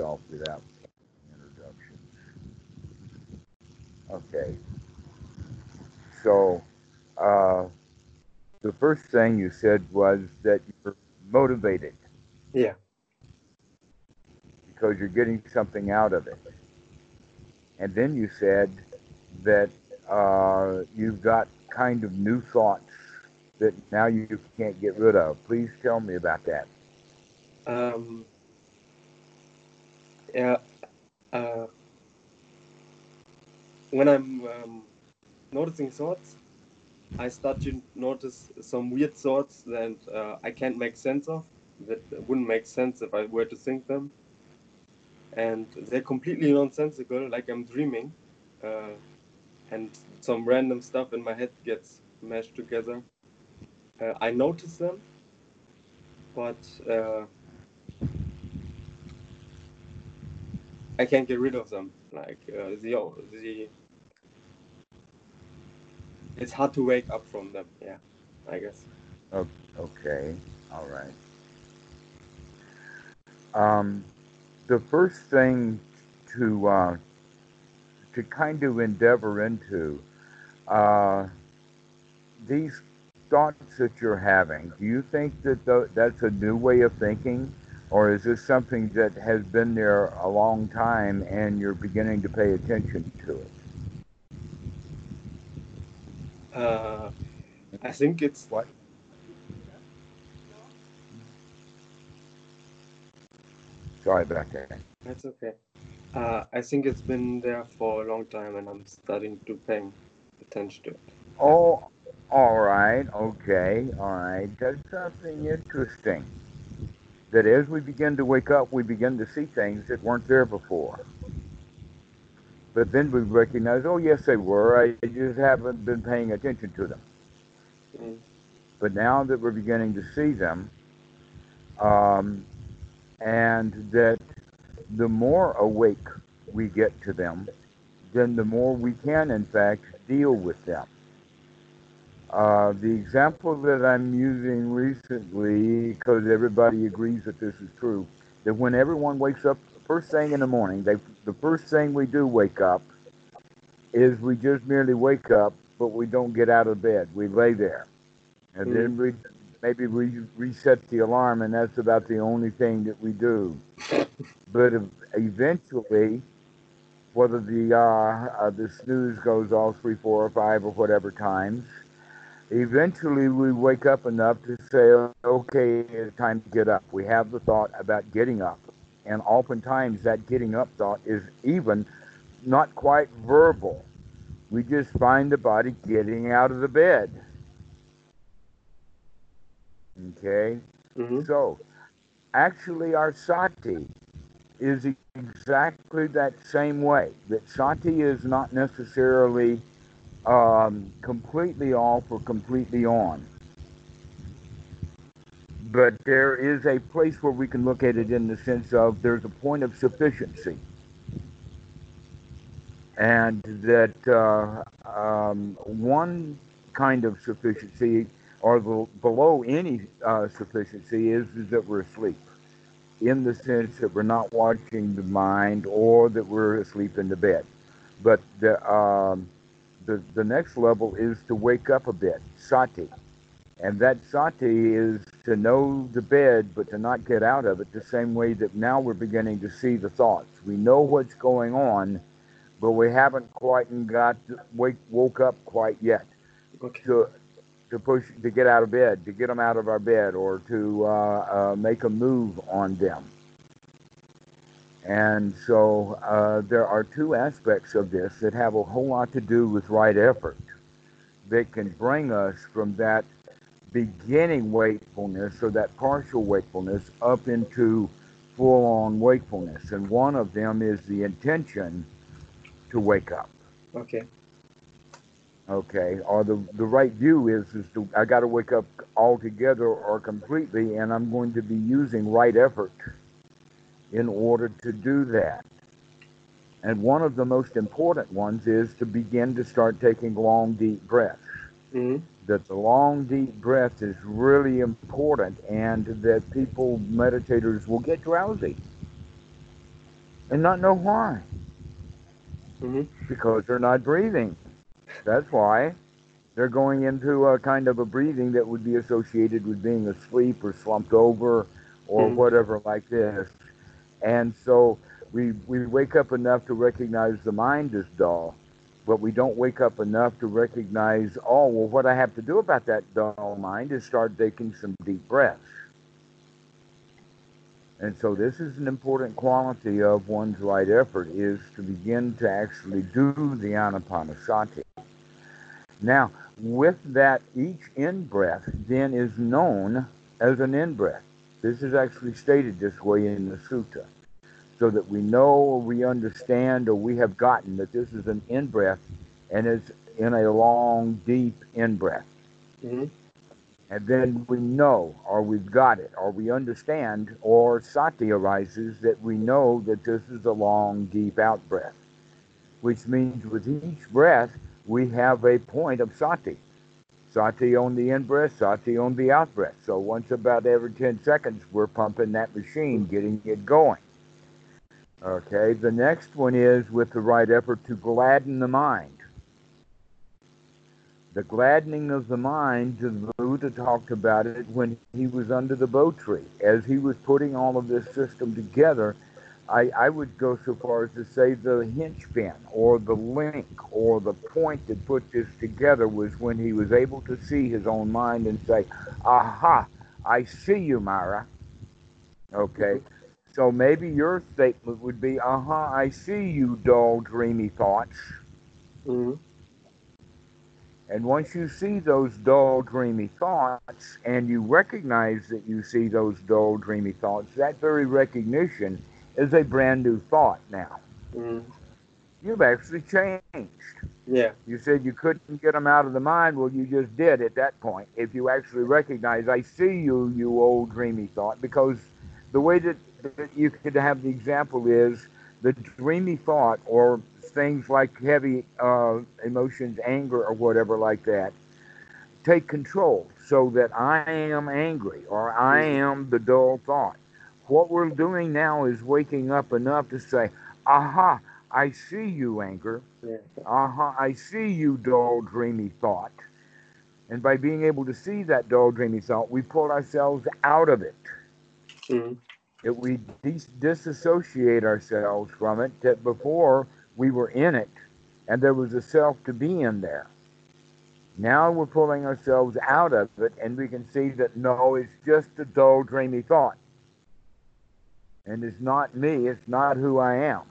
myself without introductions. Okay. So, uh, the first thing you said was that you're motivated. Yeah. Because you're getting something out of it. And then you said that uh, you've got kind of new thoughts that now you can't get rid of. Please tell me about that. Um, yeah. Uh, when I'm um, noticing thoughts, I start to notice some weird thoughts that uh, I can't make sense of, that wouldn't make sense if I were to think them. And they're completely nonsensical, like I'm dreaming. Uh, and some random stuff in my head gets mashed together. Uh, I notice them, but I can't get rid of them. Like uh, the the it's hard to wake up from them. Yeah, I guess. Okay, all right. Um, the first thing to uh, to kind of endeavor into uh, these thoughts that you're having. Do you think that th- that's a new way of thinking, or is this something that has been there a long time and you're beginning to pay attention to it? Uh, I think it's what. Sorry about that. That's okay. Uh, I think it's been there for a long time, and I'm starting to pay attention to it. Oh, all right, okay, all right. That's something interesting. That as we begin to wake up, we begin to see things that weren't there before. But then we recognize, oh, yes, they were. I just haven't been paying attention to them. Mm. But now that we're beginning to see them, um, and that the more awake we get to them, then the more we can, in fact, deal with them. Uh, the example that I'm using recently, because everybody agrees that this is true, that when everyone wakes up first thing in the morning, they, the first thing we do wake up is we just merely wake up, but we don't get out of bed. We lay there. And mm-hmm. then we maybe we reset the alarm, and that's about the only thing that we do. but eventually, whether the uh, uh, the snooze goes all three, four, or five, or whatever times, eventually we wake up enough to say, okay, it's time to get up. We have the thought about getting up. And oftentimes that getting up thought is even not quite verbal. We just find the body getting out of the bed. Okay? Mm-hmm. So, actually, our sati is exactly that same way. That sati is not necessarily um, completely off or completely on. But there is a place where we can look at it in the sense of there's a point of sufficiency. And that uh, um, one kind of sufficiency, or the, below any uh, sufficiency, is, is that we're asleep in the sense that we're not watching the mind or that we're asleep in the bed. But the, um, the, the next level is to wake up a bit, sati. And that sati is to know the bed, but to not get out of it the same way that now we're beginning to see the thoughts. We know what's going on, but we haven't quite got wake, woke up quite yet okay. to, to push, to get out of bed, to get them out of our bed, or to uh, uh, make a move on them. And so uh, there are two aspects of this that have a whole lot to do with right effort that can bring us from that beginning wakefulness or that partial wakefulness up into full on wakefulness. And one of them is the intention to wake up. Okay. Okay. Or the, the right view is is to I gotta wake up altogether or completely and I'm going to be using right effort in order to do that. And one of the most important ones is to begin to start taking long, deep breaths. Mm-hmm. That the long, deep breath is really important, and that people, meditators, will get drowsy. and not know why. hmm Because they're not breathing. That's why. They're going into a kind of a breathing that would be associated with being asleep or slumped over or Mhm. whatever like this. And so we, we wake up enough to recognize the mind is dull, but we don't wake up enough to recognize, oh, well, what I have to do about that dull mind is start taking some deep breaths. And so this is an important quality of one's right effort is to begin to actually do the anapanasati. Now, with that, each in breath then is known as an in breath. This is actually stated this way in the sutta, so that we know or we understand or we have gotten that this is an in breath and it's in a long, deep in breath. hmm And then we know, or we've got it, or we understand, or sati arises that we know that this is a long, deep out breath, which means with each breath, we have a point of sati. Sati on the in breath, sati on the out breath. So once about every 10 seconds, we're pumping that machine, getting it going. Okay, the next one is with the right effort to gladden the mind. The gladdening of the mind, Buddha talked about it when he was under the Bo tree. As he was putting all of this system together, I, I would go so far as to say the hinchpin or the link or the point that put this together was when he was able to see his own mind and say, Aha, I see you, Mara. Okay. So maybe your statement would be, Aha, I see you, dull, dreamy thoughts. hmm And once you see those dull, dreamy thoughts, and you recognize that you see those dull, dreamy thoughts, that very recognition is a brand new thought now. hmm You've actually changed. Yeah. You said you couldn't get them out of the mind. Well, you just did at that point. If you actually recognize, I see you, you old dreamy thought, because the way that, that you could have the example is the dreamy thought or things like heavy uh, emotions, anger, or whatever like that, take control so that I am angry or I am the dull thought. What we're doing now is waking up enough to say, aha, I see you, anger. Yeah. Uh-huh. I see you, dull, dreamy thought. And by being able to see that dull, dreamy thought, we pull ourselves out of it. hmm That we dis- disassociate ourselves from it. That before we were in it, and there was a self to be in there. Now we're pulling ourselves out of it, and we can see that no, it's just a dull, dreamy thought. And it's not me, it's not who I am.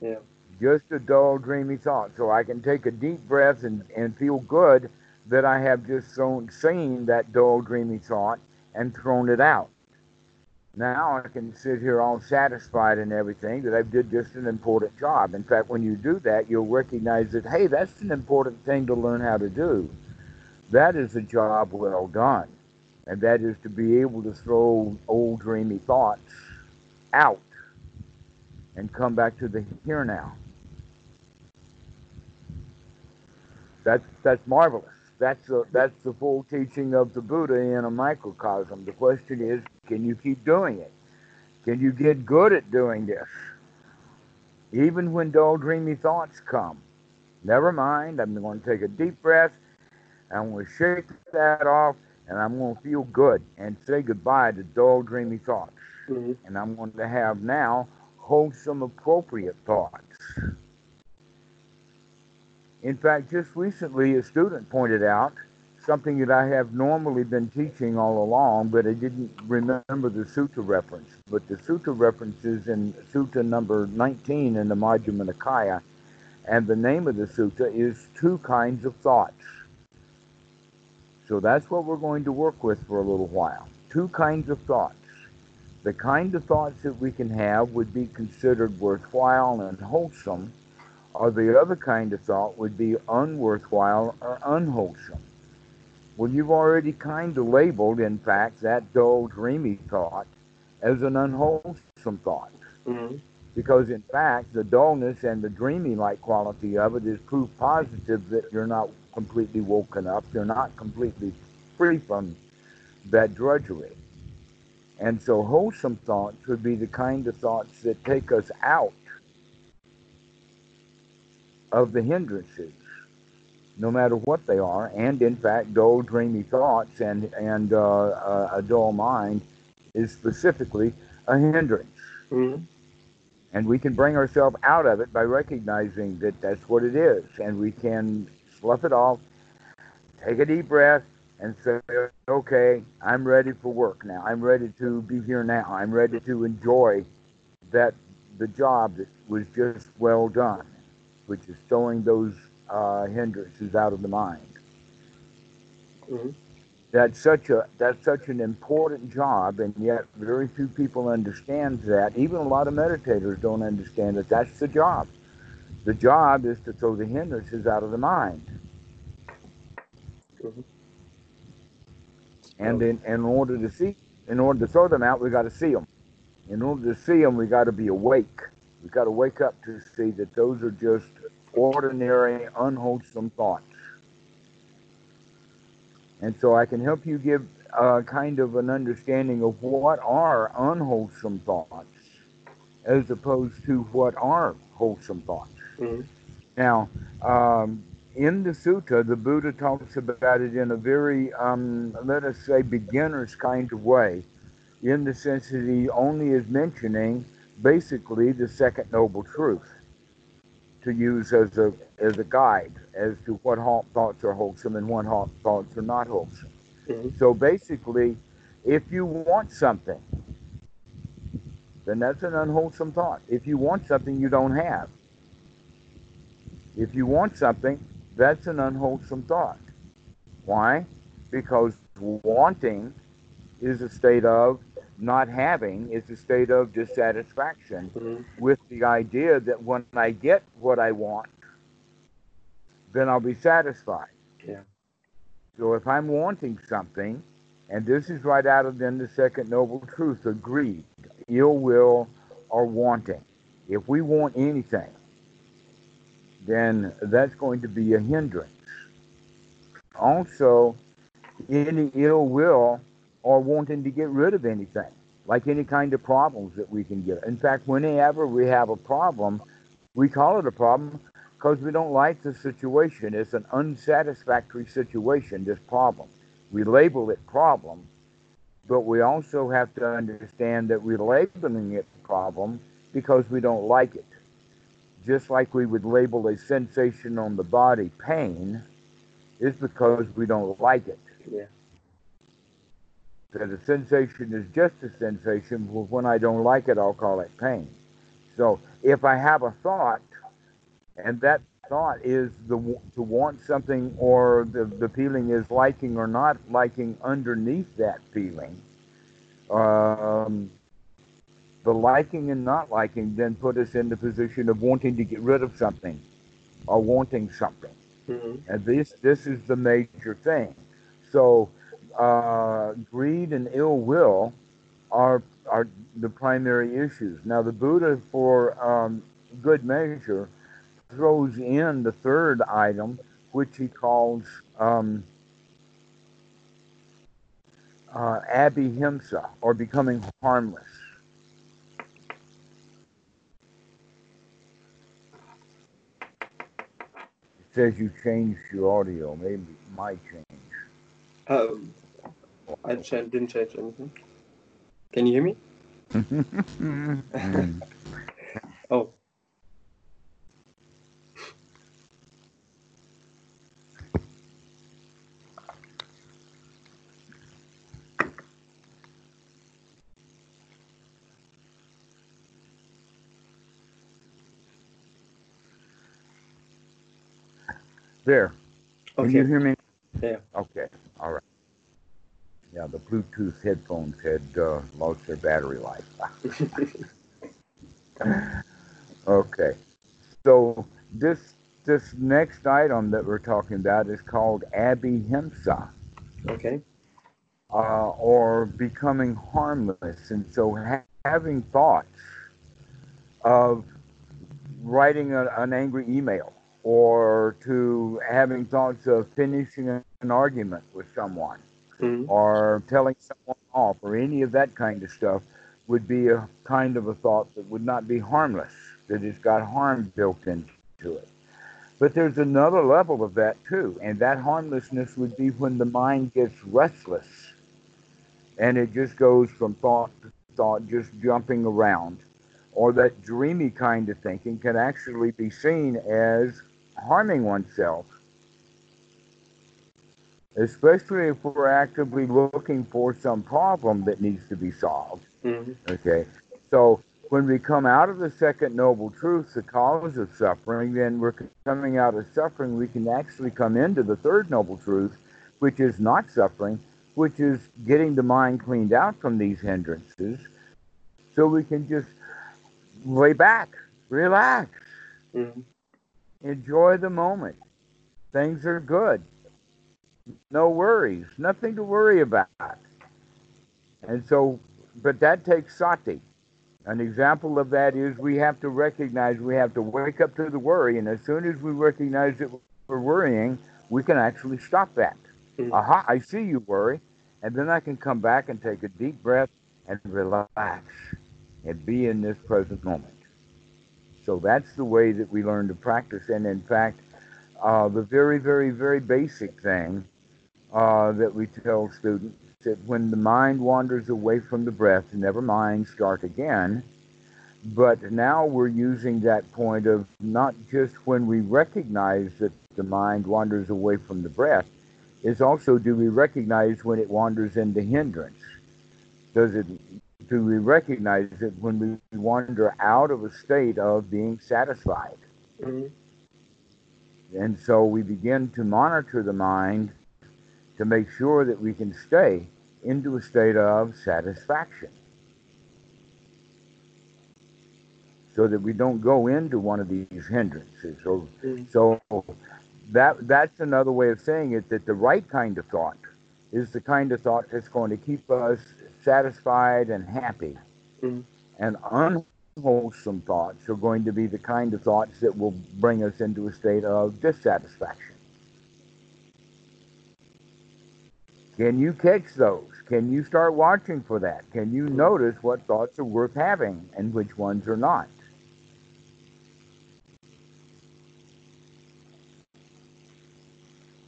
Yeah. just a dull, dreamy thought. So I can take a deep breath and, and feel good that I have just so, seen that dull, dreamy thought and thrown it out. Now I can sit here all satisfied and everything that I did just an important job. In fact, when you do that, you'll recognize that, hey, that's an important thing to learn how to do. That is a job well done. And that is to be able to throw old, dreamy thoughts out and come back to the here now. That's that's marvelous. That's a, that's the full teaching of the Buddha in a microcosm. The question is, can you keep doing it? Can you get good at doing this? Even when dull, dreamy thoughts come, never mind. I'm going to take a deep breath. I'm going to shake that off, and I'm going to feel good and say goodbye to dull, dreamy thoughts. hmm And I'm going to have now wholesome, appropriate thoughts. In fact, just recently, a student pointed out something that I have normally been teaching all along, but I didn't remember the sutta reference. But the sutta reference is in sutta number 19 in the Majjhima Nikaya, and the name of the sutta is Two Kinds of Thoughts. So that's what we're going to work with for a little while. Two kinds of thoughts. The kind of thoughts that we can have would be considered worthwhile and wholesome, or the other kind of thought would be unworthwhile or unwholesome. Well, you've already kind of labeled, in fact, that dull, dreamy thought as an unwholesome thought. hmm Because, in fact, the dullness and the dreamy like quality of it is proof positive that you're not completely woken up, They're not completely free from that drudgery. And so wholesome thoughts would be the kind of thoughts that take us out of the hindrances, no matter what they are. And in fact, dull, dreamy thoughts and, and uh, a dull mind is specifically a hindrance. Mm-hmm. And we can bring ourselves out of it by recognizing that that's what it is. And we can slough it off, take a deep breath, and say, okay, I'm ready for work now. I'm ready to be here now. I'm ready to enjoy that the job that was just well done, which is throwing those uh, hindrances out of the mind. Mm-hmm. That's such a that's such an important job, and yet very few people understand that. Even a lot of meditators don't understand that that's the job. The job is to throw the hindrances out of the mind. Mm-hmm. And in, in order to see, in order to throw them out, we got to see them. In order to see them, we got to be awake. We got to wake up to see that those are just ordinary, unwholesome thoughts. And so I can help you give a kind of an understanding of what are unwholesome thoughts as opposed to what are wholesome thoughts. Mm-hmm. Now, um, in the sutta, the Buddha talks about it in a very, um, let us say, beginner's kind of way, in the sense that he only is mentioning basically the second noble truth to use as a as a guide as to what thoughts are wholesome and what thoughts are not wholesome. Mm-hmm. So basically, if you want something, then that's an unwholesome thought. If you want something you don't have, if you want something, that's an unwholesome thought. Why? Because wanting is a state of not having is a state of dissatisfaction mm-hmm. with the idea that when I get what I want, then I'll be satisfied. Yeah. So if I'm wanting something, and this is right out of then the second noble truth of greed, ill will, or wanting. If we want anything, then that's going to be a hindrance. Also, any ill will or wanting to get rid of anything, like any kind of problems that we can get. In fact, whenever we have a problem, we call it a problem because we don't like the situation. It's an unsatisfactory situation, this problem. We label it problem, but we also have to understand that we're labeling it problem because we don't like it. Just like we would label a sensation on the body pain, is because we don't like it. Yeah. That a sensation is just a sensation. Well, when I don't like it, I'll call it pain. So if I have a thought, and that thought is the to want something, or the, the feeling is liking or not liking underneath that feeling, um, the liking and not liking then put us in the position of wanting to get rid of something or wanting something. Mm-hmm. And this this is the major thing. So uh, greed and ill will are are the primary issues. Now the Buddha, for um, good measure, throws in the third item, which he calls um, uh, abhimsa, or becoming harmless. It says you changed your audio. Maybe my change. Um, I ch- didn't change anything. Can you hear me? Oh, there. Can you hear me? Yeah. Okay. All right. Yeah, the Bluetooth headphones had uh, lost their battery life. okay. So this this next item that we're talking about is called abhimsa, Okay. uh, or becoming harmless. And so ha- having thoughts of writing a, an angry email, or to having thoughts of finishing an argument with someone, Mhm. or telling someone off or any of that kind of stuff would be a kind of a thought that would not be harmless, that it's got harm built into it. But there's another level of that too, and that harmlessness would be when the mind gets restless and it just goes from thought to thought, just jumping around. Or that dreamy kind of thinking can actually be seen as harming oneself especially if we're actively looking for some problem that needs to be solved. Mhm. Okay, so when we come out of the second noble truth, the cause of suffering, then we're coming out of suffering. We can actually come into the third noble truth, which is not suffering, which is getting the mind cleaned out from these hindrances, so we can just lay back, relax, Mhm. Enjoy the moment. Things are good. No worries, nothing to worry about. And so, but that takes sati. An example of that is we have to recognize we have to wake up to the worry, and as soon as we recognize that we're worrying, we can actually stop that. Mhm. Aha, I see you worry, and then I can come back and take a deep breath and relax and be in this present moment. So that's the way that we learn to practice. And in fact, uh, the very, very, very basic thing uh, that we tell students that when the mind wanders away from the breath, never mind, start again. But now we're using that point of not just when we recognize that the mind wanders away from the breath, is also do we recognize when it wanders into hindrance? Does it we recognize it when we wander out of a state of being satisfied? Mhm. And so we begin to monitor the mind to make sure that we can stay into a state of satisfaction. So that we don't go into one of these hindrances. So, Mhm. so that that's another way of saying it that the right kind of thought is the kind of thought that's going to keep us satisfied and happy. Mhm. And unwholesome thoughts are going to be the kind of thoughts that will bring us into a state of dissatisfaction. Can you catch those? Can you start watching for that? Can you notice what thoughts are worth having and which ones are not?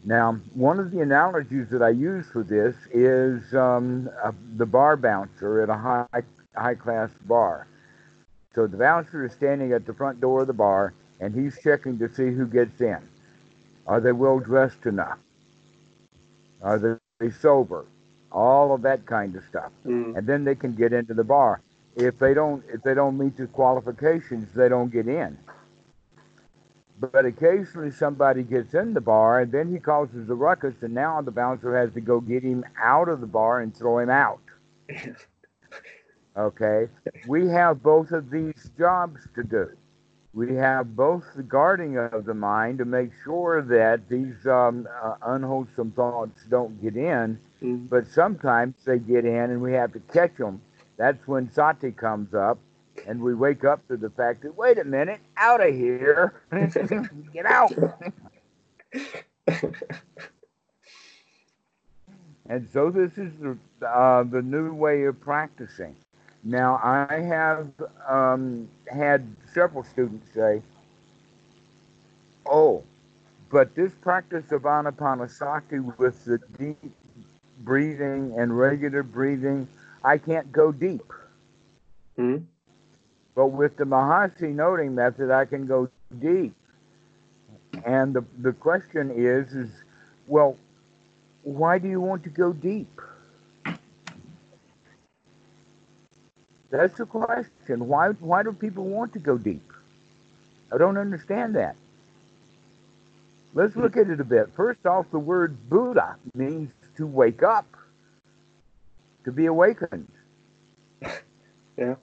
Now, one of the analogies that I use for this is um, uh, the bar bouncer at a high high class bar. So the bouncer is standing at the front door of the bar and he's checking to see who gets in. Are they well dressed enough? Are they sober? All of that kind of stuff. Mhm. And then they can get into the bar. If they don't if they don't meet the qualifications, they don't get in. But occasionally somebody gets in the bar and then he causes a ruckus and now the bouncer has to go get him out of the bar and throw him out. Okay? We have both of these jobs to do. We have both the guarding of the mind to make sure that these um, uh, unwholesome thoughts don't get in, Mhm. but sometimes they get in and we have to catch them. That's when sati comes up and we wake up to the fact that, wait a minute, out of here. get out. And so this is the, uh, the new way of practicing. Now, I have um, had several students say, oh, but this practice of anapanasati with the deep breathing and regular breathing, I can't go deep. Mhm. But with the Mahasi noting method, I can go deep. And the, the question is, is, well, why do you want to go deep? That's the question. Why, why do people want to go deep? I don't understand that. Let's look at it a bit. First off, the word Buddha means to wake up, to be awakened. Yeah.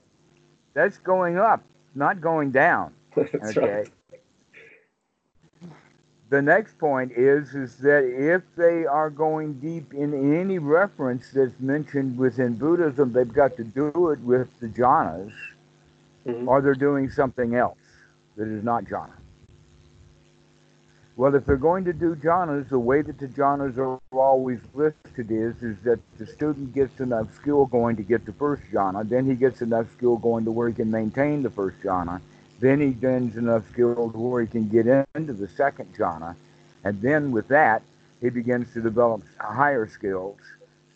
That's going up, not going down. That's okay. right. The next point is is that if they are going deep in any reference that's mentioned within Buddhism, they've got to do it with the jhanas, Mhm. or they're doing something else that is not jhana. Well, if they're going to do jhanas, the way that the jhanas are always listed is is that the student gets enough skill going to get the first jhana, then he gets enough skill going to where he can maintain the first jhana, then he gains enough skill to where he can get into the second jhana, and then with that he begins to develop higher skills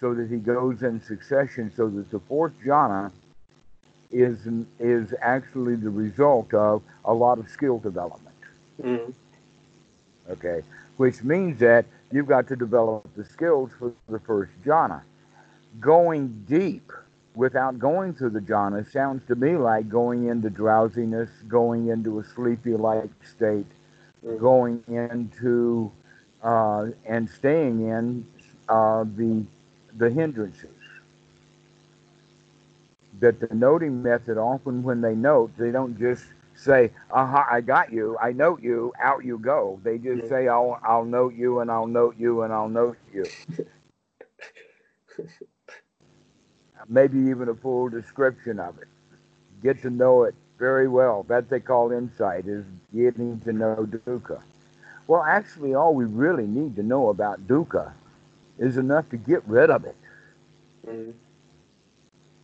so that he goes in succession so that the fourth jhana is is actually the result of a lot of skill development. Mm. Okay, which means that you've got to develop the skills for the first jhana. Going deep without going through the jhana sounds to me like going into drowsiness, going into a sleepy-like state, Mm. going into uh, and staying in uh, the the hindrances. That the noting method often when they note, they don't just say, "Aha, I got you. I note you. Out you go." They just say, "I'll I'll note you and I'll note you and I'll note you." Maybe even a full description of it. Get to know it very well. That they call insight is getting to know dukkha. Well, actually, all we really need to know about dukkha is enough to get rid of it. Mm.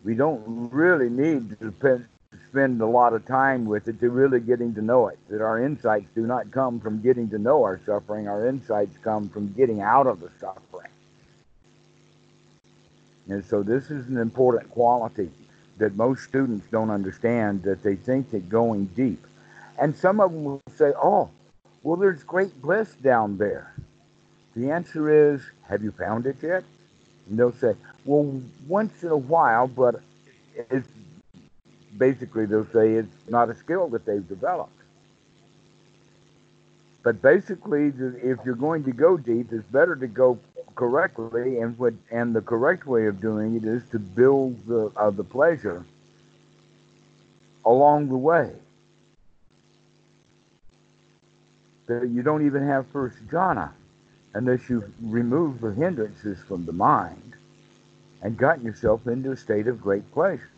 We don't really need to spend, spend a lot of time with it to really getting to know it. That our insights do not come from getting to know our suffering, our insights come from getting out of the suffering. And so, this is an important quality that most students don't understand, that they think that going deep. And some of them will say, oh, well, there's great bliss down there. The answer is, have you found it yet? And they'll say, well, once in a while, but it's basically they'll say it's not a skill that they've developed. But basically, if you're going to go deep, it's better to go correctly, and what and the correct way of doing it is to build the uh, the pleasure along the way. That you don't even have first jhana unless you've removed the hindrances from the mind and gotten yourself into a state of great pleasure.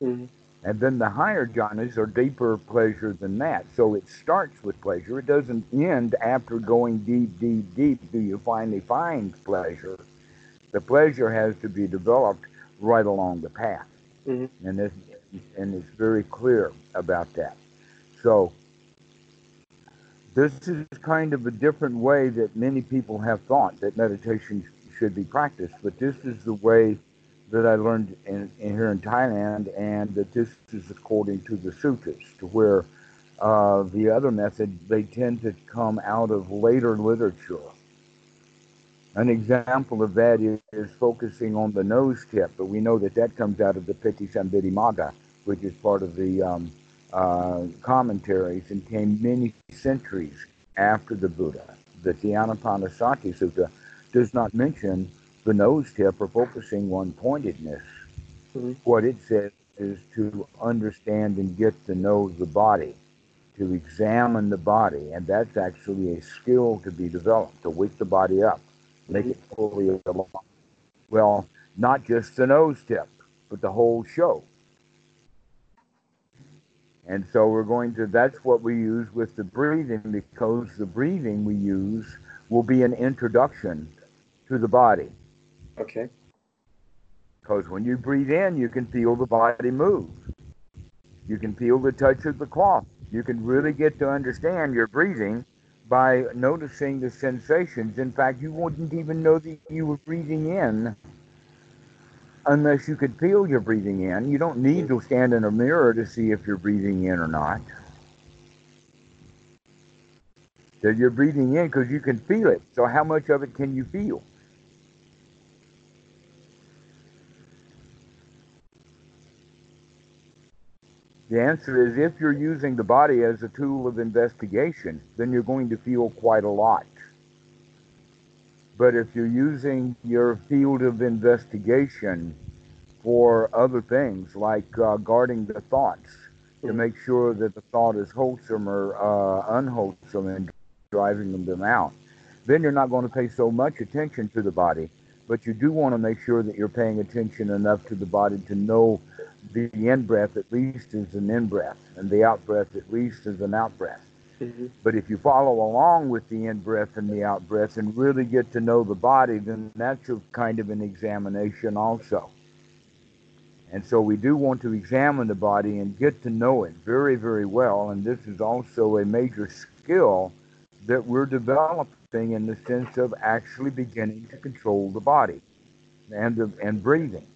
Mm. And then the higher jhanas are deeper pleasure than that. So it starts with pleasure. It doesn't end after going deep, deep, deep. Do you finally find pleasure? The pleasure has to be developed right along the path. Mhm. And, this, and it's very clear about that. So this is kind of a different way that many people have thought that meditation should be practiced. But this is the way that I learned in, in here in Thailand, and that this is according to the sutras, to where uh, the other method they tend to come out of later literature. An example of that is, is focusing on the nose tip, but we know that that comes out of the Patisambhida which is part of the um, uh, commentaries and came many centuries after the Buddha. The Anapanasati Sutta does not mention the nose tip or focusing on pointedness. Mhm. What it says is to understand and get to know the body, to examine the body, and that's actually a skill to be developed, to wake the body up, make it fully alive. Well, not just the nose tip, but the whole show. And so we're going to, that's what we use with the breathing because the breathing we use will be an introduction to the body. Okay. Because when you breathe in, you can feel the body move. You can feel the touch of the cloth. You can really get to understand your breathing by noticing the sensations. In fact, you wouldn't even know that you were breathing in unless you could feel you're breathing in. You don't need to stand in a mirror to see if you're breathing in or not. That you're breathing in because you can feel it. So, how much of it can you feel? The answer is if you're using the body as a tool of investigation, then you're going to feel quite a lot. But if you're using your field of investigation for other things like uh, guarding the thoughts to Mhm. make sure that the thought is wholesome or uh, unwholesome and driving them out, then you're not going to pay so much attention to the body. But you do want to make sure that you're paying attention enough to the body to know the in breath at least is an in breath, and the out breath at least is an out breath. Mhm. But if you follow along with the in breath and the out breath and really get to know the body, then that's a kind of an examination also. And so we do want to examine the body and get to know it very, very well. And this is also a major skill that we're developing in the sense of actually beginning to control the body and, the, and breathing.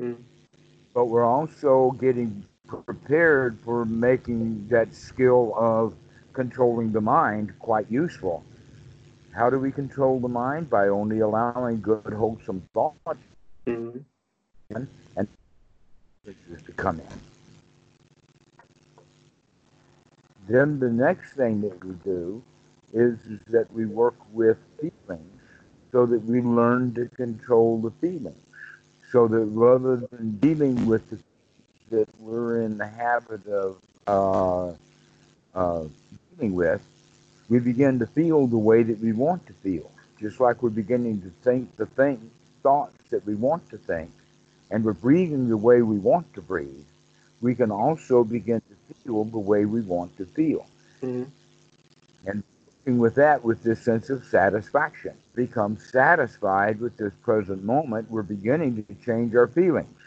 Mm. But we're also getting prepared for making that skill of controlling the mind quite useful. How do we control the mind? By only allowing good, wholesome thoughts Mhm. to come in. Then the next thing that we do is, is that we work with feelings so that we learn to control the feelings. So that rather than dealing with the that we're in the habit of uh, uh, dealing with, we begin to feel the way that we want to feel. Just like we're beginning to think the think thoughts that we want to think, and we're breathing the way we want to breathe, we can also begin to feel the way we want to feel. Mhm. And with that, with this sense of satisfaction, become satisfied with this present moment, we're beginning to change our feelings.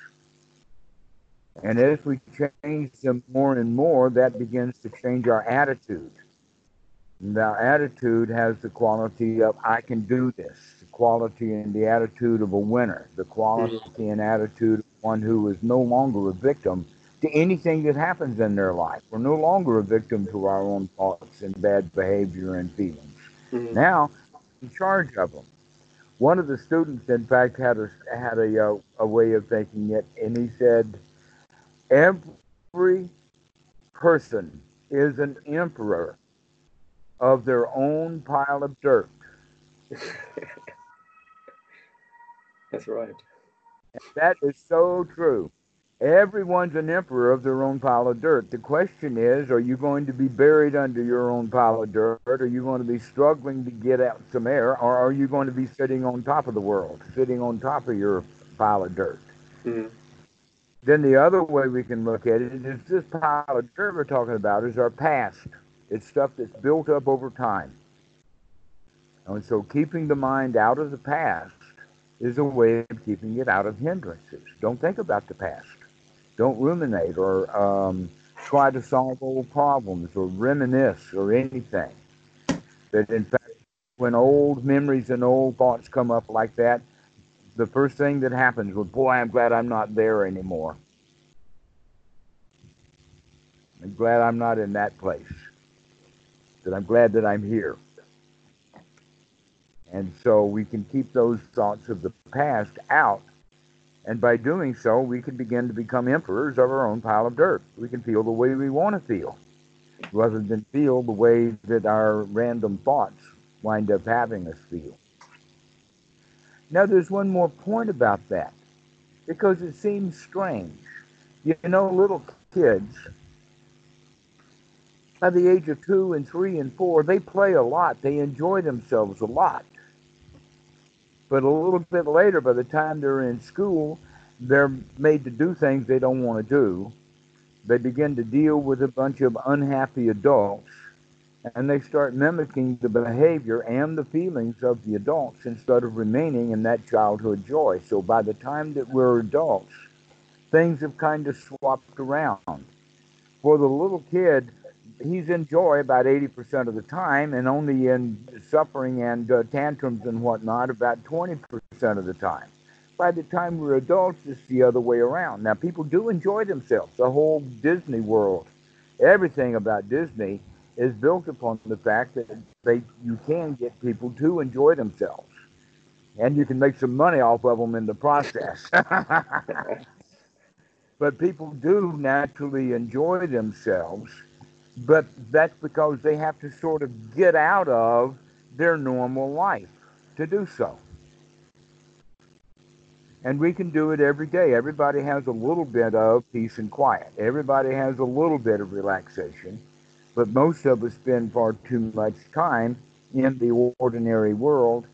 And as we change them more and more, that begins to change our attitude. And our attitude has the quality of, I can do this, the quality and the attitude of a winner, the quality mm-hmm. and attitude of one who is no longer a victim to anything that happens in their life. We're no longer a victim to our own thoughts and bad behavior and feelings. Mhm. Now, in charge of them. One of the students, in fact, had a had a uh, a way of thinking it, and he said, "Every person is an emperor of their own pile of dirt." That's right. That is so true. Everyone's an emperor of their own pile of dirt. The question is, are you going to be buried under your own pile of dirt? Are you going to be struggling to get out some air? Or are you going to be sitting on top of the world, sitting on top of your pile of dirt? Mhm. Then the other way we can look at it is this pile of dirt we're talking about is our past. It's stuff that's built up over time. And so keeping the mind out of the past is a way of keeping it out of hindrances. Don't think about the past. Don't ruminate or um, try to solve old problems or reminisce or anything. That in fact, when old memories and old thoughts come up like that, the first thing that happens was, boy, I'm glad I'm not there anymore. I'm glad I'm not in that place. That I'm glad that I'm here. And so we can keep those thoughts of the past out. And by doing so, we can begin to become emperors of our own pile of dirt. We can feel the way we want to feel rather than feel the way that our random thoughts wind up having us feel. Now, there's one more point about that because it seems strange. You know, little kids, by the age of two and three and four, they play a lot, they enjoy themselves a lot. But a little bit later, by the time they're in school, they're made to do things they don't want to do. They begin to deal with a bunch of unhappy adults and they start mimicking the behavior and the feelings of the adults instead of remaining in that childhood joy. So by the time that we're adults, things have kind of swapped around. For the little kid, he's in joy about 80% of the time and only in suffering and uh, tantrums and whatnot about 20% of the time. By the time we're adults, it's the other way around. Now, people do enjoy themselves. The whole Disney world, everything about Disney is built upon the fact that they you can get people to enjoy themselves, and you can make some money off of them in the process. but people do naturally enjoy themselves, but that's because they have to sort of get out of their normal life to do so. And we can do it every day. Everybody has a little bit of peace and quiet. Everybody has a little bit of relaxation but most of us spend far too much time in the ordinary world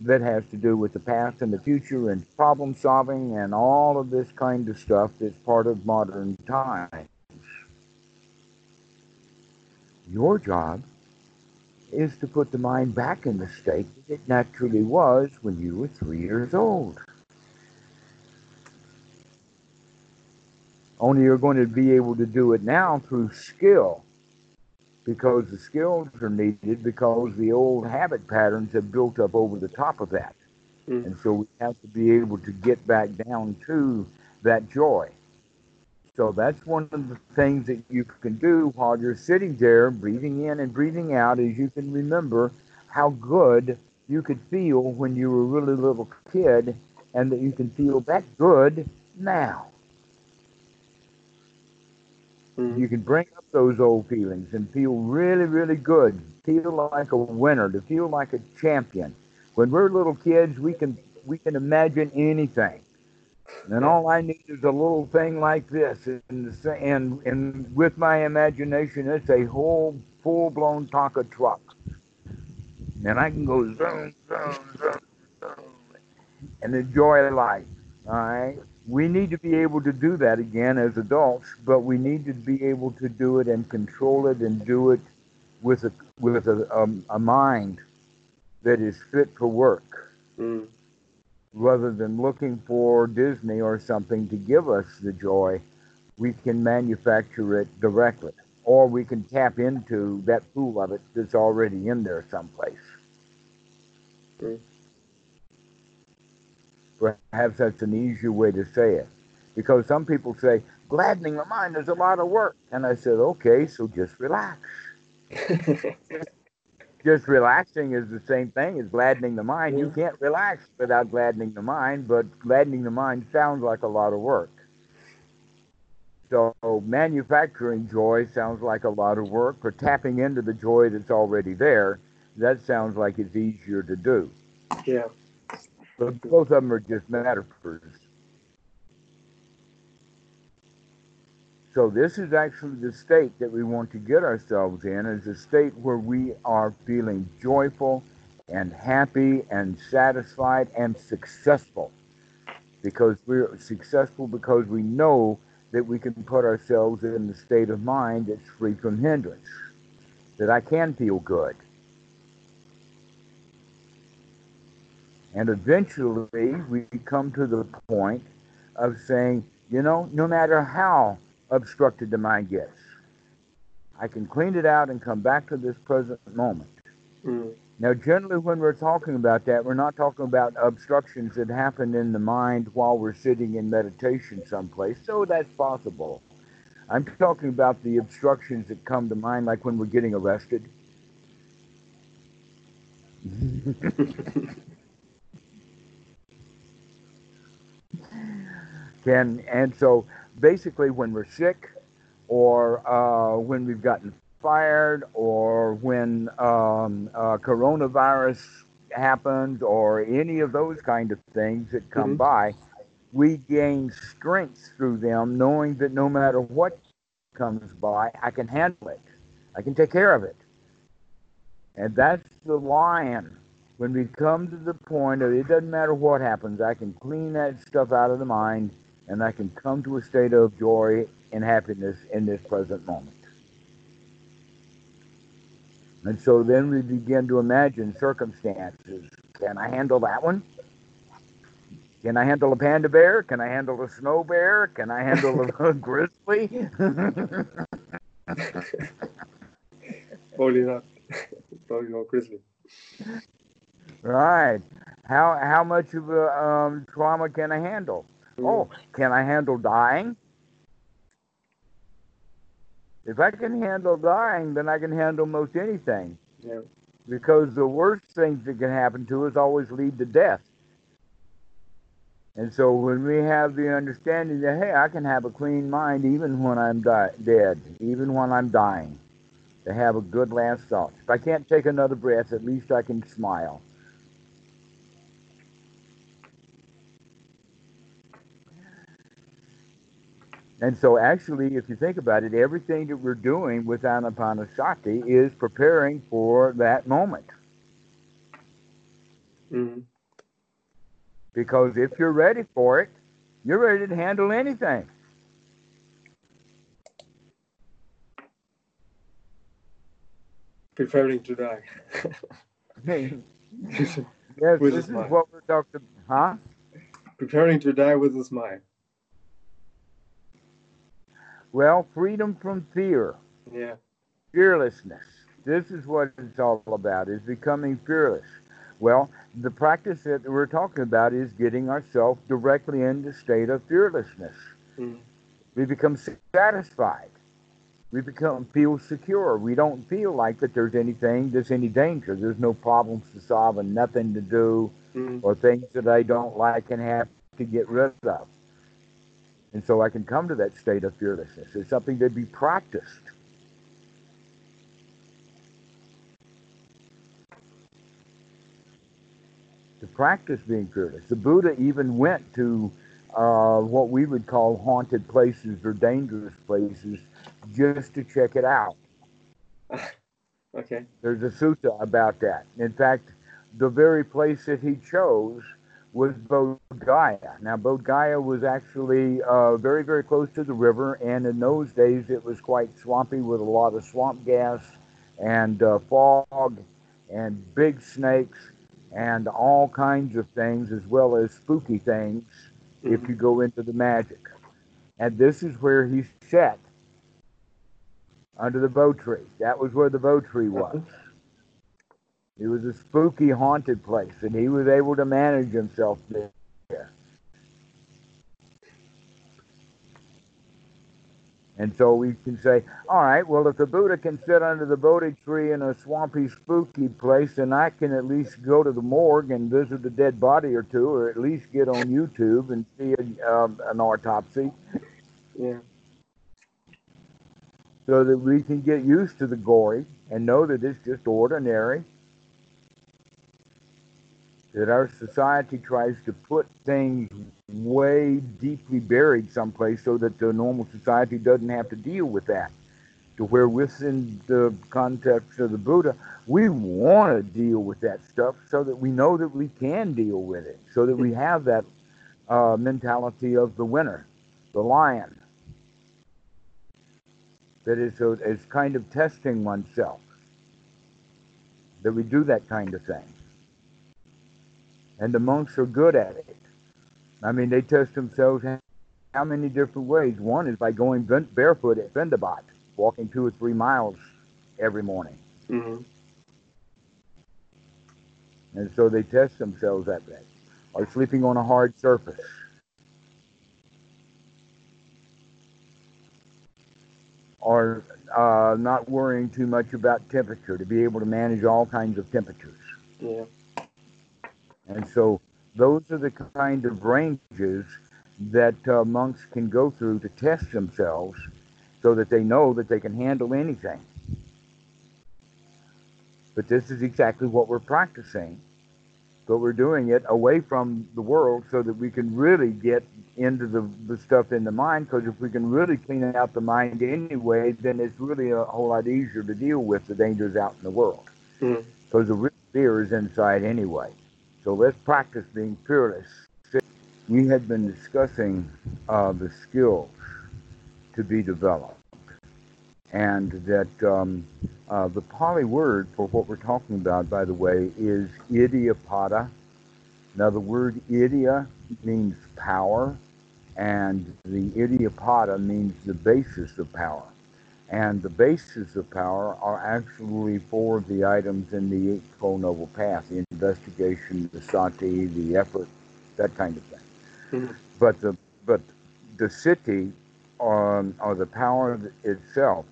that has to do with the past and the future and problem solving and all of this kind of stuff that's part of modern times. Your job is to put the mind back in the state that it naturally was when you were three years old. Only you're going to be able to do it now through skill because the skills are needed because the old habit patterns have built up over the top of that. Mm. And so we have to be able to get back down to that joy. So that's one of the things that you can do while you're sitting there, breathing in and breathing out, is you can remember how good you could feel when you were a really little kid and that you can feel that good now. Mm-hmm. You can bring up those old feelings and feel really, really good. Feel like a winner, to feel like a champion. When we're little kids, we can we can imagine anything. And all I need is a little thing like this, and and and with my imagination, it's a whole full-blown Tonka truck, and I can go zoom, zoom, zoom, zoom, and enjoy life. All right we need to be able to do that again as adults, but we need to be able to do it and control it and do it with a with a, um, a mind that is fit for work, mm. Rather than looking for Disney or something to give us the joy. We can manufacture it directly, or we can tap into that pool of it that's already in there someplace. Mm. Perhaps that's an easier way to say it. Because some people say, gladdening the mind is a lot of work. And I said, okay, so just relax. just relaxing is the same thing as gladdening the mind. You can't relax without gladdening the mind, but gladdening the mind sounds like a lot of work. So manufacturing joy sounds like a lot of work, but tapping into the joy that's already there, that sounds like it's easier to do. Yeah. But both of them are just metaphors. So this is actually the state that we want to get ourselves in is a state where we are feeling joyful and happy and satisfied and successful. Because we're successful because we know that we can put ourselves in the state of mind that's free from hindrance. That I can feel good. And eventually we come to the point of saying, you know, no matter how obstructed the mind gets, I can clean it out and come back to this present moment. Mm. Now, generally, when we're talking about that, we're not talking about obstructions that happen in the mind while we're sitting in meditation someplace. So that's possible. I'm talking about the obstructions that come to mind, like when we're getting arrested. Can and so basically, when we're sick, or uh, when we've gotten fired, or when um, uh, coronavirus happens, or any of those kind of things that come mm-hmm. by, we gain strength through them, knowing that no matter what comes by, I can handle it. I can take care of it. And that's the lion. When we come to the point of it doesn't matter what happens, I can clean that stuff out of the mind and I can come to a state of joy and happiness in this present moment. And so then we begin to imagine circumstances. Can I handle that one? Can I handle a panda bear? Can I handle a snow bear? Can I handle a, grizzly? Probably not. Probably not grizzly. Right. How how much of a um, trauma can I handle? Oh, can I handle dying? If I can handle dying, then I can handle most anything. Yeah. Because the worst things that can happen to us always lead to death. And so when we have the understanding that, hey, I can have a clean mind even when I'm di- dead, even when I'm dying, to have a good last thought. If I can't take another breath, at least I can smile. And so, actually, if you think about it, everything that we're doing with Anapanasati is preparing for that moment. Mm-hmm. Because if you're ready for it, you're ready to handle anything. Preparing to die. yes, With this is smile. what we're talking. Huh? Preparing to die with a smile. Well, freedom from fear, Yeah. fearlessness. This is what it's all about: is becoming fearless. Well, the practice that we're talking about is getting ourselves directly into state of fearlessness. Mm. We become satisfied. We become feel secure. We don't feel like that there's anything, there's any danger. There's no problems to solve and nothing to do, Mm. or things that I don't like and have to get rid of. And so I can come to that state of fearlessness. It's something to be practiced. To practice being fearless. The Buddha even went to uh, what we would call haunted places or dangerous places just to check it out. Okay. There's a sutta about that. In fact, the very place that he chose was Bodh Gaya. Now, Bodh Gaya was actually uh, very, very close to the river, and in those days it was quite swampy with a lot of swamp gas and uh, fog and big snakes and all kinds of things, as well as spooky things if you go into the magic. And this is where he sat under the Bo tree. That was where the Bo tree was. It was a spooky, haunted place, and he was able to manage himself there. And so we can say, all right, well, if the Buddha can sit under the Bodhi tree in a swampy, spooky place, then I can at least go to the morgue and visit a dead body or two, or at least get on YouTube and see a, um, an autopsy Yeah. so that we can get used to the gory and know that it's just ordinary. That our society tries to put things way deeply buried someplace so that the normal society doesn't have to deal with that. To where within the context of the Buddha, we want to deal with that stuff so that we know that we can deal with it, so that we have that uh, mentality of the winner, the lion, that is a, is kind of testing oneself. That we do that kind of thing. And the monks are good at it. I mean, they test themselves how many different ways. One is by going barefoot at bindabat, walking two or three miles every morning. hmm And so they test themselves that way. Or sleeping on a hard surface. Or uh, not worrying too much about temperature, to be able to manage all kinds of temperatures. Yeah. And so those are the kind of ranges that uh, monks can go through to test themselves so that they know that they can handle anything. But this is exactly what we're practicing. But we're doing it away from the world so that we can really get into the, the stuff in the mind. Because if we can really clean out the mind anyway, then it's really a whole lot easier to deal with the dangers out in the world Mm. because the real fear is inside anyway. So let's practice being fearless. We had been discussing uh, the skills to be developed, and that um, uh, the Pali word for what we're talking about, by the way, is iddhipada. Now, the word iddhi means power, and the iddhipada means the basis of power. And the basis of power are actually four of the items in the Eightfold Noble Path the investigation, the sati, the effort, that kind of thing. Mhm. But the but the siddhi um, or the power itself,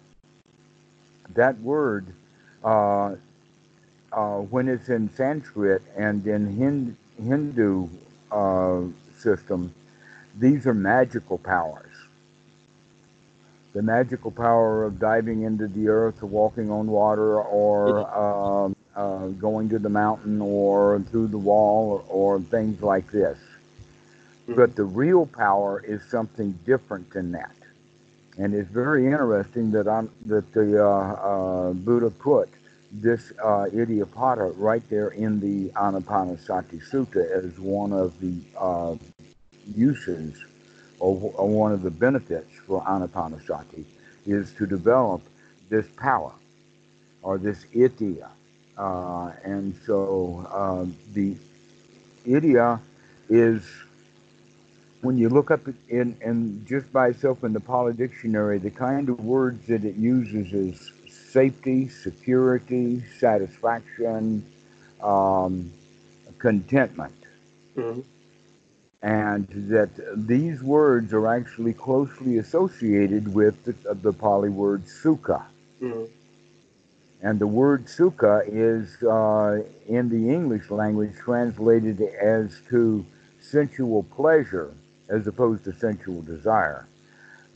that word, uh, uh, when it's in Sanskrit and in Hind, Hindu uh, system, these are magical powers the magical power of diving into the earth or walking on water or um, uh, going to the mountain or through the wall or, or things like this. But the real power is something different than that. And it's very interesting that I'm, that the uh, uh, Buddha put this uh, Iddhipada right there in the Anapanasati Sutta as one of the uh, uses or, one of the benefits for Anapanasati is to develop this power or this iddhi. Uh, and so uh, the iddhi is when you look up in and just by itself in the Pali Dictionary, the kind of words that it uses is safety, security, satisfaction, um, contentment. Mm-hmm. And that these words are actually closely associated with the, the Pali word sukha. Mm-hmm. And the word sukha is uh, in the English language translated as to sensual pleasure as opposed to sensual desire.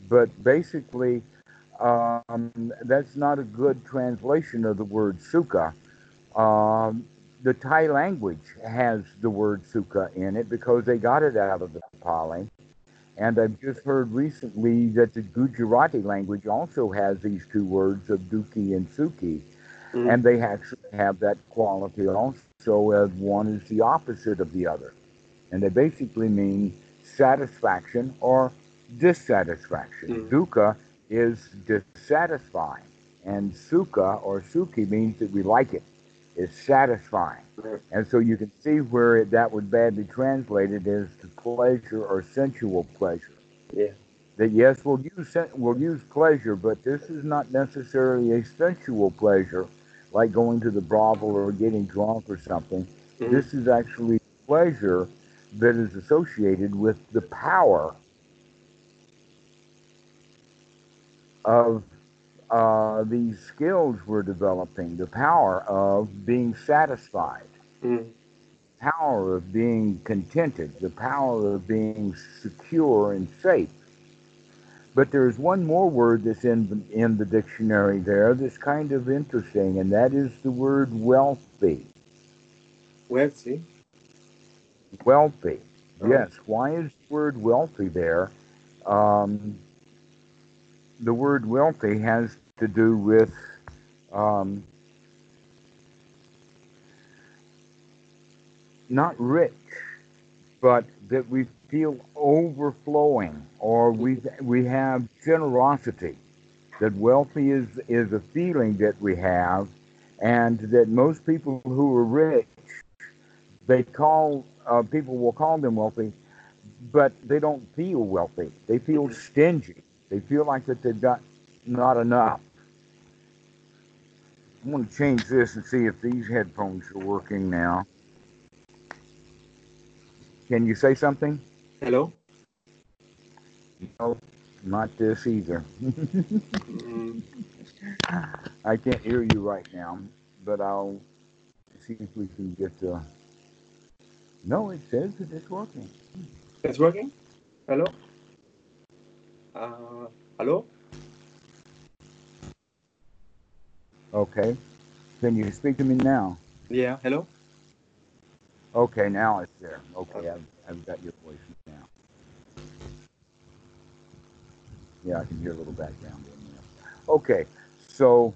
But basically, um, that's not a good translation of the word sukha. Um, the Thai language has the word sukha in it because they got it out of the Pali. And I've just heard recently that the Gujarati language also has these two words of duki and suki. Mm-hmm. And they actually have that quality also as one is the opposite of the other. And they basically mean satisfaction or dissatisfaction. Mm. Dukkha is dissatisfying, and sukha or suki means that we like it. It's satisfying. And so you can see where it, that would badly translated as to pleasure or sensual pleasure. Yeah. That yes, we'll use we'll use pleasure, but this is not necessarily a sensual pleasure, like going to the brothel or getting drunk or something. Mm-hmm. This is actually pleasure that is associated with the power of uh, these skills we're developing, the power of being satisfied, mm. power of being contented, the power of being secure and safe. But there's one more word that's in in the dictionary there that's kind of interesting, and that is the word wealthy. Wealthy. Wealthy. Oh. Yes. Why is the word wealthy there? Um, the word wealthy has to do with um, not rich, but that we feel overflowing or we, we have generosity. That wealthy is, is a feeling that we have, and that most people who are rich, they call uh, people will call them wealthy, but they don't feel wealthy. They feel stingy. They feel like that they've got not enough. I'm going to change this and see if these headphones are working now. Can you say something? Hello? No, not this either. I can't hear you right now, but I'll see if we can get the. No, it says that it's working. It's working? Hello? Uh, hello? Okay. Can you speak to me now? Yeah, hello? Okay, now it's there. Okay. I've, I've got your voice now. Yeah, I can hear a little background in there. Okay, so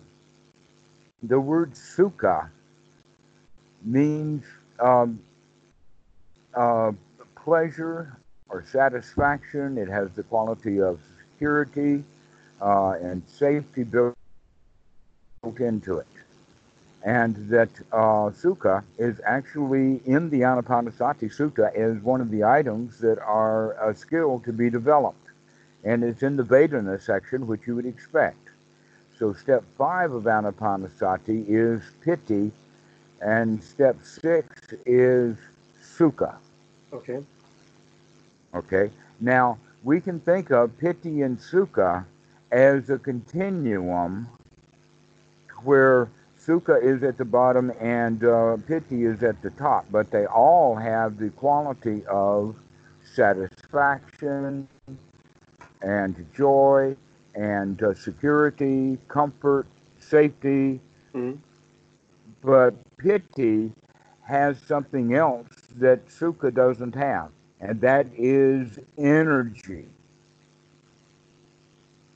the word sukha means um, uh, pleasure or satisfaction. It has the quality of security uh, and safety built into it. And that uh, sukha is actually in the Anapanasati Sutta is one of the items that are a skill to be developed. And it's in the Vedana section, which you would expect. So step five of Anapanasati is piti, and step six is sukha. Okay. Okay. Now, we can think of piti and sukha as a continuum where Sukha is at the bottom and uh, piti is at the top, but they all have the quality of satisfaction and joy and uh, security, comfort, safety. Mm-hmm. But piti has something else that Sukha doesn't have, and that is energy.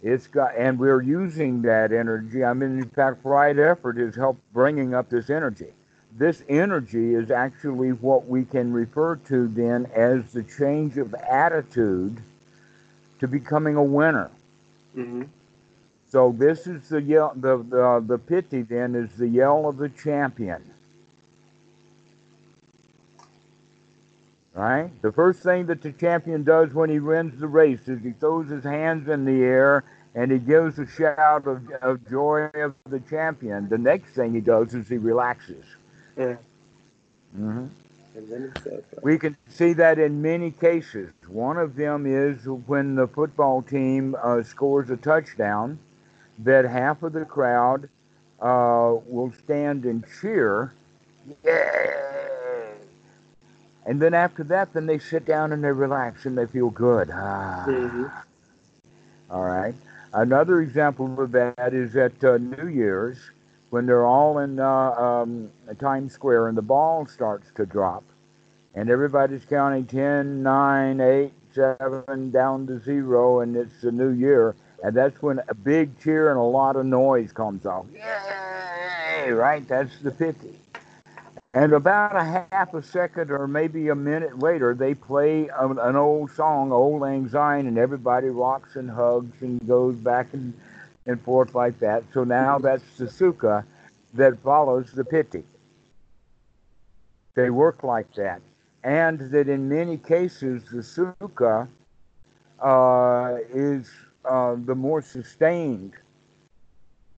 It's got, and we're using that energy. I mean, in fact, right effort has helped bringing up this energy. This energy is actually what we can refer to then as the change of attitude to becoming a winner. Mm-hmm. So this is the yell. The the the piti then is the yell of the champion. Right. The first thing that the champion does when he wins the race is he throws his hands in the air and he gives a shout of, of joy of the champion. The next thing he does is he relaxes. Yeah. hmm it's uh, We can see that in many cases. One of them is when the football team uh, scores a touchdown, that half of the crowd uh, will stand and cheer. Yay! And then after that, then they sit down and they relax and they feel good. Ah. Mhm. All right. Another example of that is at uh, New Year's when they're all in uh, um, Times Square and the ball starts to drop, and everybody's counting 10, 9, 8, 7 down to zero, and it's the new year. And that's when a big cheer and a lot of noise comes off. Yay! Right? That's the piti. And about a half a second or maybe a minute later, they play an, old song, Auld Lang Syne, and everybody rocks and hugs and goes back and, and forth like that. So now that's the sukha that follows the piti. They work like that. And that in many cases, the sukha uh, is uh, the more sustained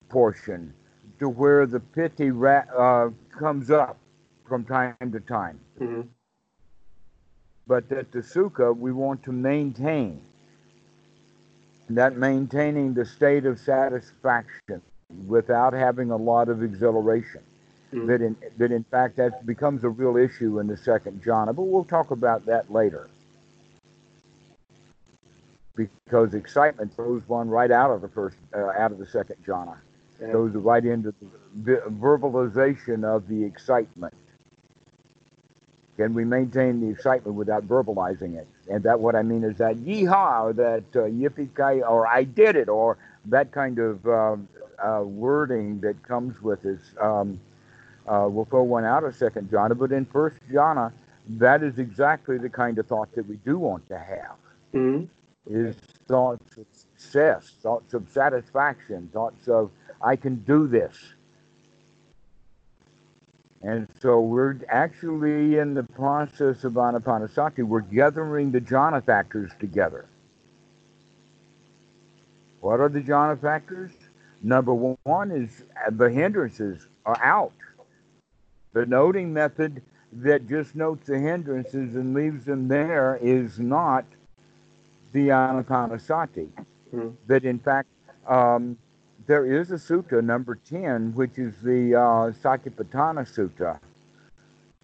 portion to where the piti ra- uh, comes up from time to time. Mhm. But at the sukha, we want to maintain that maintaining the state of satisfaction without having a lot of exhilaration. Mhm. That in that in fact that becomes a real issue in the second jhana, but we'll talk about that later. Because excitement throws one right out of the first, uh, out of the second jhana, Yeah. goes right into the verbalization of the excitement. Can we maintain the excitement without verbalizing it? And that what I mean is that yeehaw, or that uh, yippee ki or I did it, or that kind of um, uh, wording that comes with it. Um, uh, we'll throw one out of second jhana, but in first jhana, that is exactly the kind of thought that we do want to have. Mhm. Is thoughts of success, thoughts of satisfaction, thoughts of I can do this. And so we're actually in the process of anapanasati. We're gathering the jhana factors together. What are the jhana factors? Number one is the hindrances are out. The noting method that just notes the hindrances and leaves them there is not the anapanasati. Mhm. That in fact, um, there is a sutta, number 10, which is the uh, Satipatthana Sutta.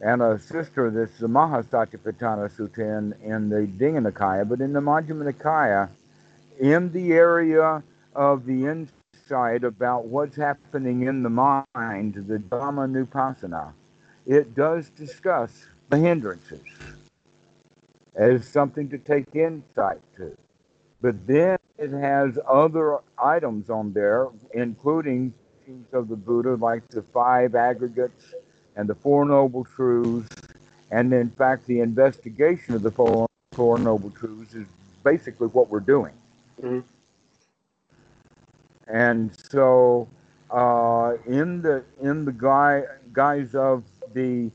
And a sister, that's the Mahasatipatthana Sutta in, in the Digha Nikaya, but in the Majjhima Nikaya, in the area of the insight about what's happening in the mind, the Dhamma Nupassana, it does discuss the hindrances as something to take insight to. But then it has other items on there, including teachings of the Buddha, like the five aggregates and the Four Noble Truths. And in fact, the investigation of the Four, four Noble Truths is basically what we're doing. Mhm. And so, uh, in the in the guy, guise of the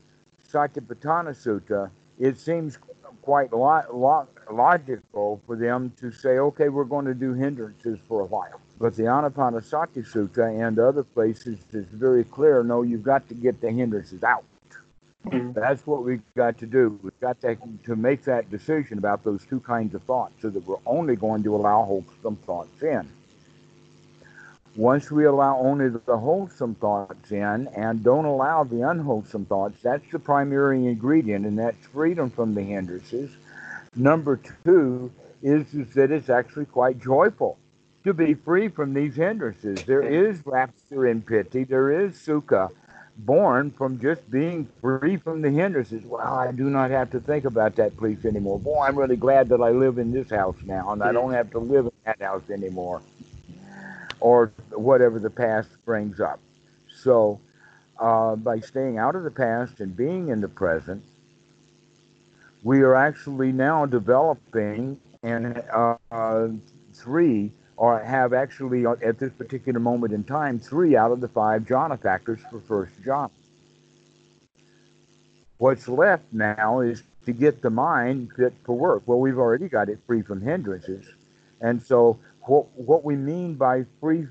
Satipatthana Sutta, it seems quite lo- lo- logical for them to say, okay, we're going to do hindrances for a while. But the Anapanasati Sutta and other places is very clear. No, you've got to get the hindrances out. Mhm. That's what we've got to do. We've got to, to make that decision about those two kinds of thoughts so that we're only going to allow wholesome thoughts in. Once we allow only the wholesome thoughts in and don't allow the unwholesome thoughts, that's the primary ingredient, and that's freedom from the hindrances. Number two is, is that it's actually quite joyful to be free from these hindrances. There is rapture in piti, there is sukha born from just being free from the hindrances. Well, I do not have to think about that place anymore. Boy, I'm really glad that I live in this house now and I don't have to live in that house anymore. Or whatever the past brings up. So, uh, by staying out of the past and being in the present, we are actually now developing and uh, three or have actually uh, at this particular moment in time three out of the five jhana factors for first jhana. What's left now is to get the mind fit for work. Well, we've already got it free from hindrances. And so what, what we mean by free,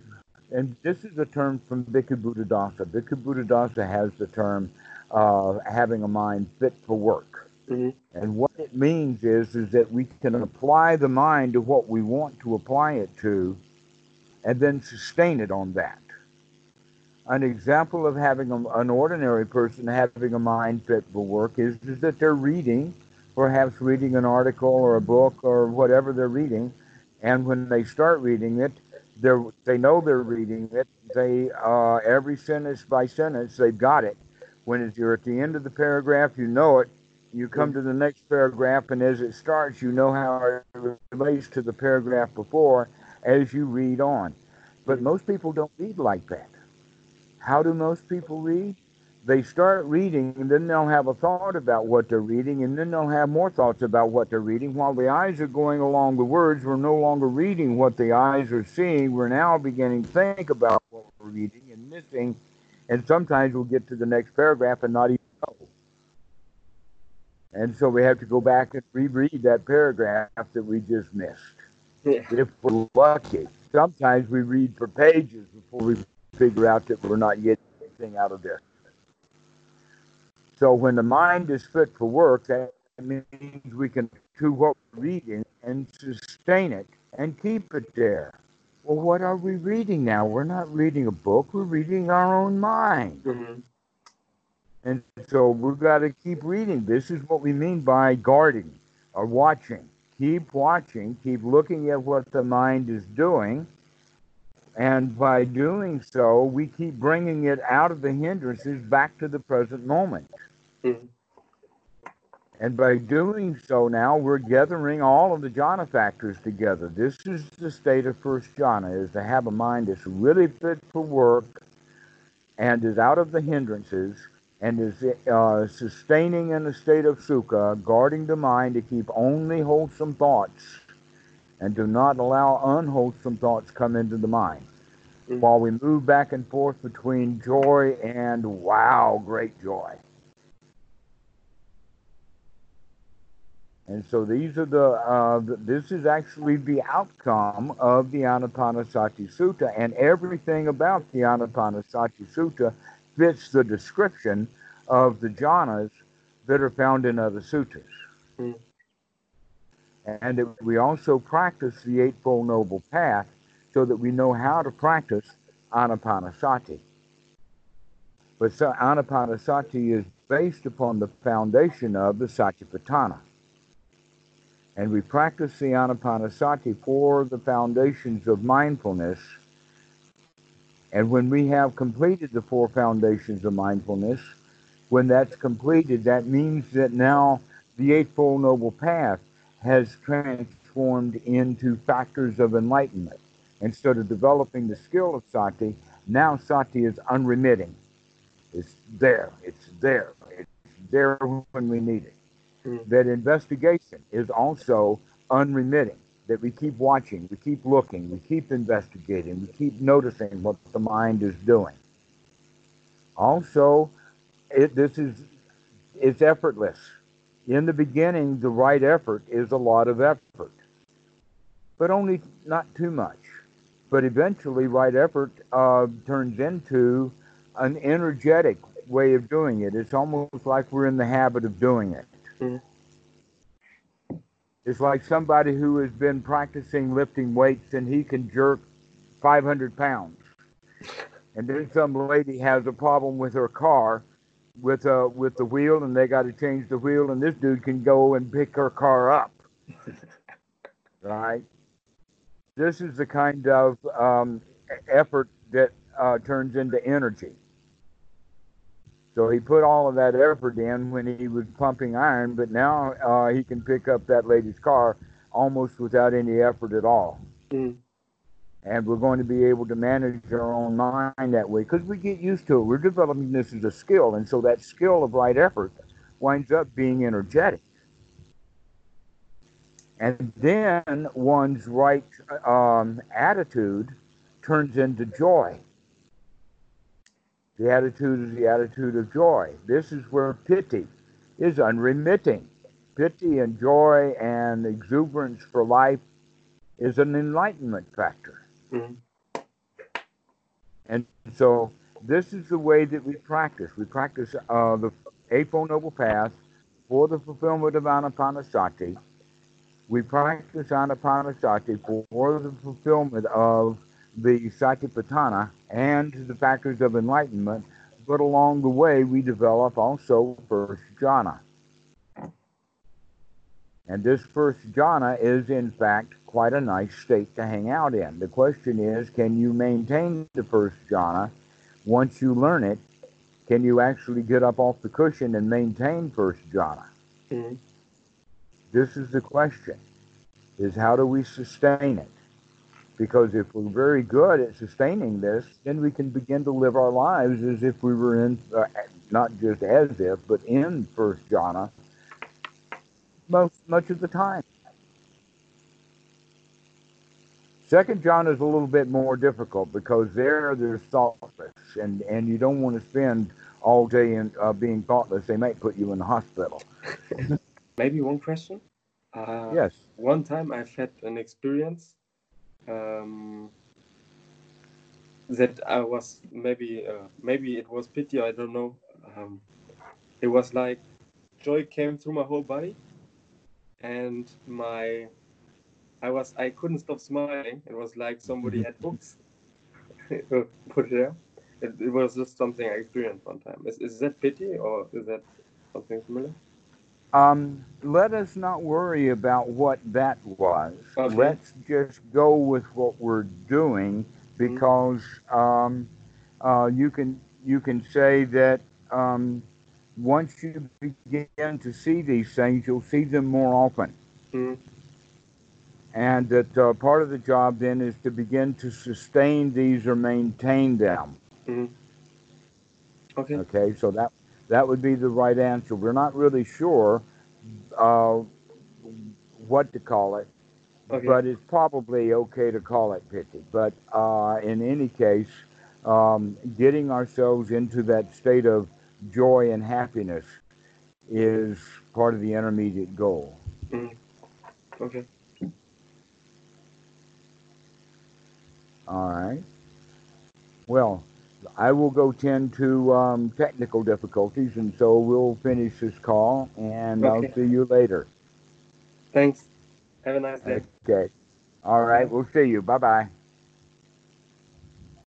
and this is a term from Bhikkhu Buddhadasa. Bhikkhu Buddhadasa has the term uh, having a mind fit for work. Mm-hmm. And what it means is, is that we can apply the mind to what we want to apply it to and then sustain it on that. An example of having a, an ordinary person having a mind fit for work is, is that they're reading, perhaps reading an article or a book or whatever they're reading, and when they start reading it, they they know they're reading it. They uh, every sentence by sentence they've got it. When you're at the end of the paragraph, you know it. You come to the next paragraph, and as it starts, you know how it relates to the paragraph before as you read on. But most people don't read like that. How do most people read? They start reading, and then they'll have a thought about what they're reading, and then they'll have more thoughts about what they're reading. While the eyes are going along the words, we're no longer reading what the eyes are seeing. We're now beginning to think about what we're reading and missing. And sometimes we'll get to the next paragraph and not even. And so we have to go back and reread that paragraph that we just missed. Yeah. If we're lucky. Sometimes we read for pages before we figure out that we're not getting anything out of this. So when the mind is fit for work, that means we can do what we're reading and sustain it and keep it there. Well, what are we reading now? We're not reading a book, we're reading our own mind. Mm-hmm. And so we've got to keep reading. This is what we mean by guarding or watching. Keep watching, keep looking at what the mind is doing and by doing so, we keep bringing it out of the hindrances back to the present moment. Mm-hmm. And by doing so now, we're gathering all of the jhana factors together. This is the state of first jhana, is to have a mind that's really fit for work and is out of the hindrances and is uh, sustaining in the state of sukha, guarding the mind to keep only wholesome thoughts and do not allow unwholesome thoughts come into the mind. Mhm. While we move back and forth between joy and wow, great joy. And so these are the, uh, this is actually the outcome of the Anapanasati Sutta, and everything about the Anapanasati Sutta fits the description of the jhanas that are found in other sutras. Mm. And that we also practice the Eightfold Noble Path so that we know how to practice Anapanasati. But so Anapanasati is based upon the foundation of the Satipatthana. And we practice the Anapanasati for the foundations of mindfulness. And when we have completed the four foundations of mindfulness, when that's completed, that means that now the Eightfold Noble Path has transformed into factors of enlightenment. Instead of developing the skill of sati, now sati is unremitting. It's there, it's there, it's there when we need it. Mm. That investigation is also unremitting, that we keep watching, we keep looking, we keep investigating, we keep noticing what the mind is doing. Also, it, this is it's effortless. In the beginning, the right effort is a lot of effort, but only not too much. But eventually, right effort uh, turns into an energetic way of doing it. It's almost like we're in the habit of doing it. Mhm. It's like somebody who has been practicing lifting weights and he can jerk 500 pounds. And then some lady has a problem with her car with uh with the wheel and they got to change the wheel and this dude can go and pick her car up. right? This is the kind of um, effort that uh, turns into energy. So he put all of that effort in when he was pumping iron, but now uh, he can pick up that lady's car almost without any effort at all. Mm. And we're going to be able to manage our own mind that way because we get used to it. We're developing this as a skill, and so that skill of right effort winds up being energetic. And then one's right um, attitude turns into joy. The attitude is the attitude of joy. This is where piti is unremitting. Piti and joy and exuberance for life is an enlightenment factor. Mhm. And so this is the way that we practice. We practice uh, the Eightfold Noble Path for the fulfillment of Anapanasati. We practice Anapanasati for the fulfillment of the Satipatthana and the factors of enlightenment, but along the way we develop also first jhana. And this first jhana is in fact quite a nice state to hang out in. The question is, can you maintain the first jhana once you learn it? Can you actually get up off the cushion and maintain first jhana? Mhm. This is the question, is how do we sustain it? Because if we're very good at sustaining this, then we can begin to live our lives as if we were in, uh, not just as if, but in first jhana most, much of the time. Second jhana is a little bit more difficult because there there's thoughtless, and, and you don't want to spend all day in uh, being thoughtless. They might put you in the hospital. Maybe one question. Uh, Yes. One time I've had an experience um, that I was maybe uh, maybe it was piti I don't know. Um, it was like joy came through my whole body, and my I was I couldn't stop smiling. It was like somebody had hooks put there. It, it was just something I experienced one time. Is, is that piti or is that something similar? Um, let us not worry about what that was. Okay. Let's just go with what we're doing because um, uh, you can you can say that um, once you begin to see these things, you'll see them more often, Mhm. and that uh, part of the job then is to begin to sustain these or maintain them. Mhm. Okay. Okay, so that that would be the right answer. We're not really sure uh, what to call it, Okay. but it's probably okay to call it piti. But uh, in any case, um, getting ourselves into that state of joy and happiness is part of the intermediate goal. Okay. All right. Well, I will go tend to um, technical difficulties, and so we'll finish this call, and I'll see you later. Thanks. Have a nice day. Okay. All right. We'll see you. Bye bye.